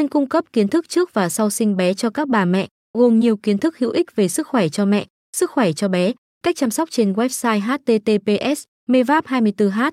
chuyên cung cấp kiến thức trước và sau sinh bé cho các bà mẹ, gồm nhiều kiến thức hữu ích về sức khỏe cho mẹ, sức khỏe cho bé, cách chăm sóc trên website https mevap 24h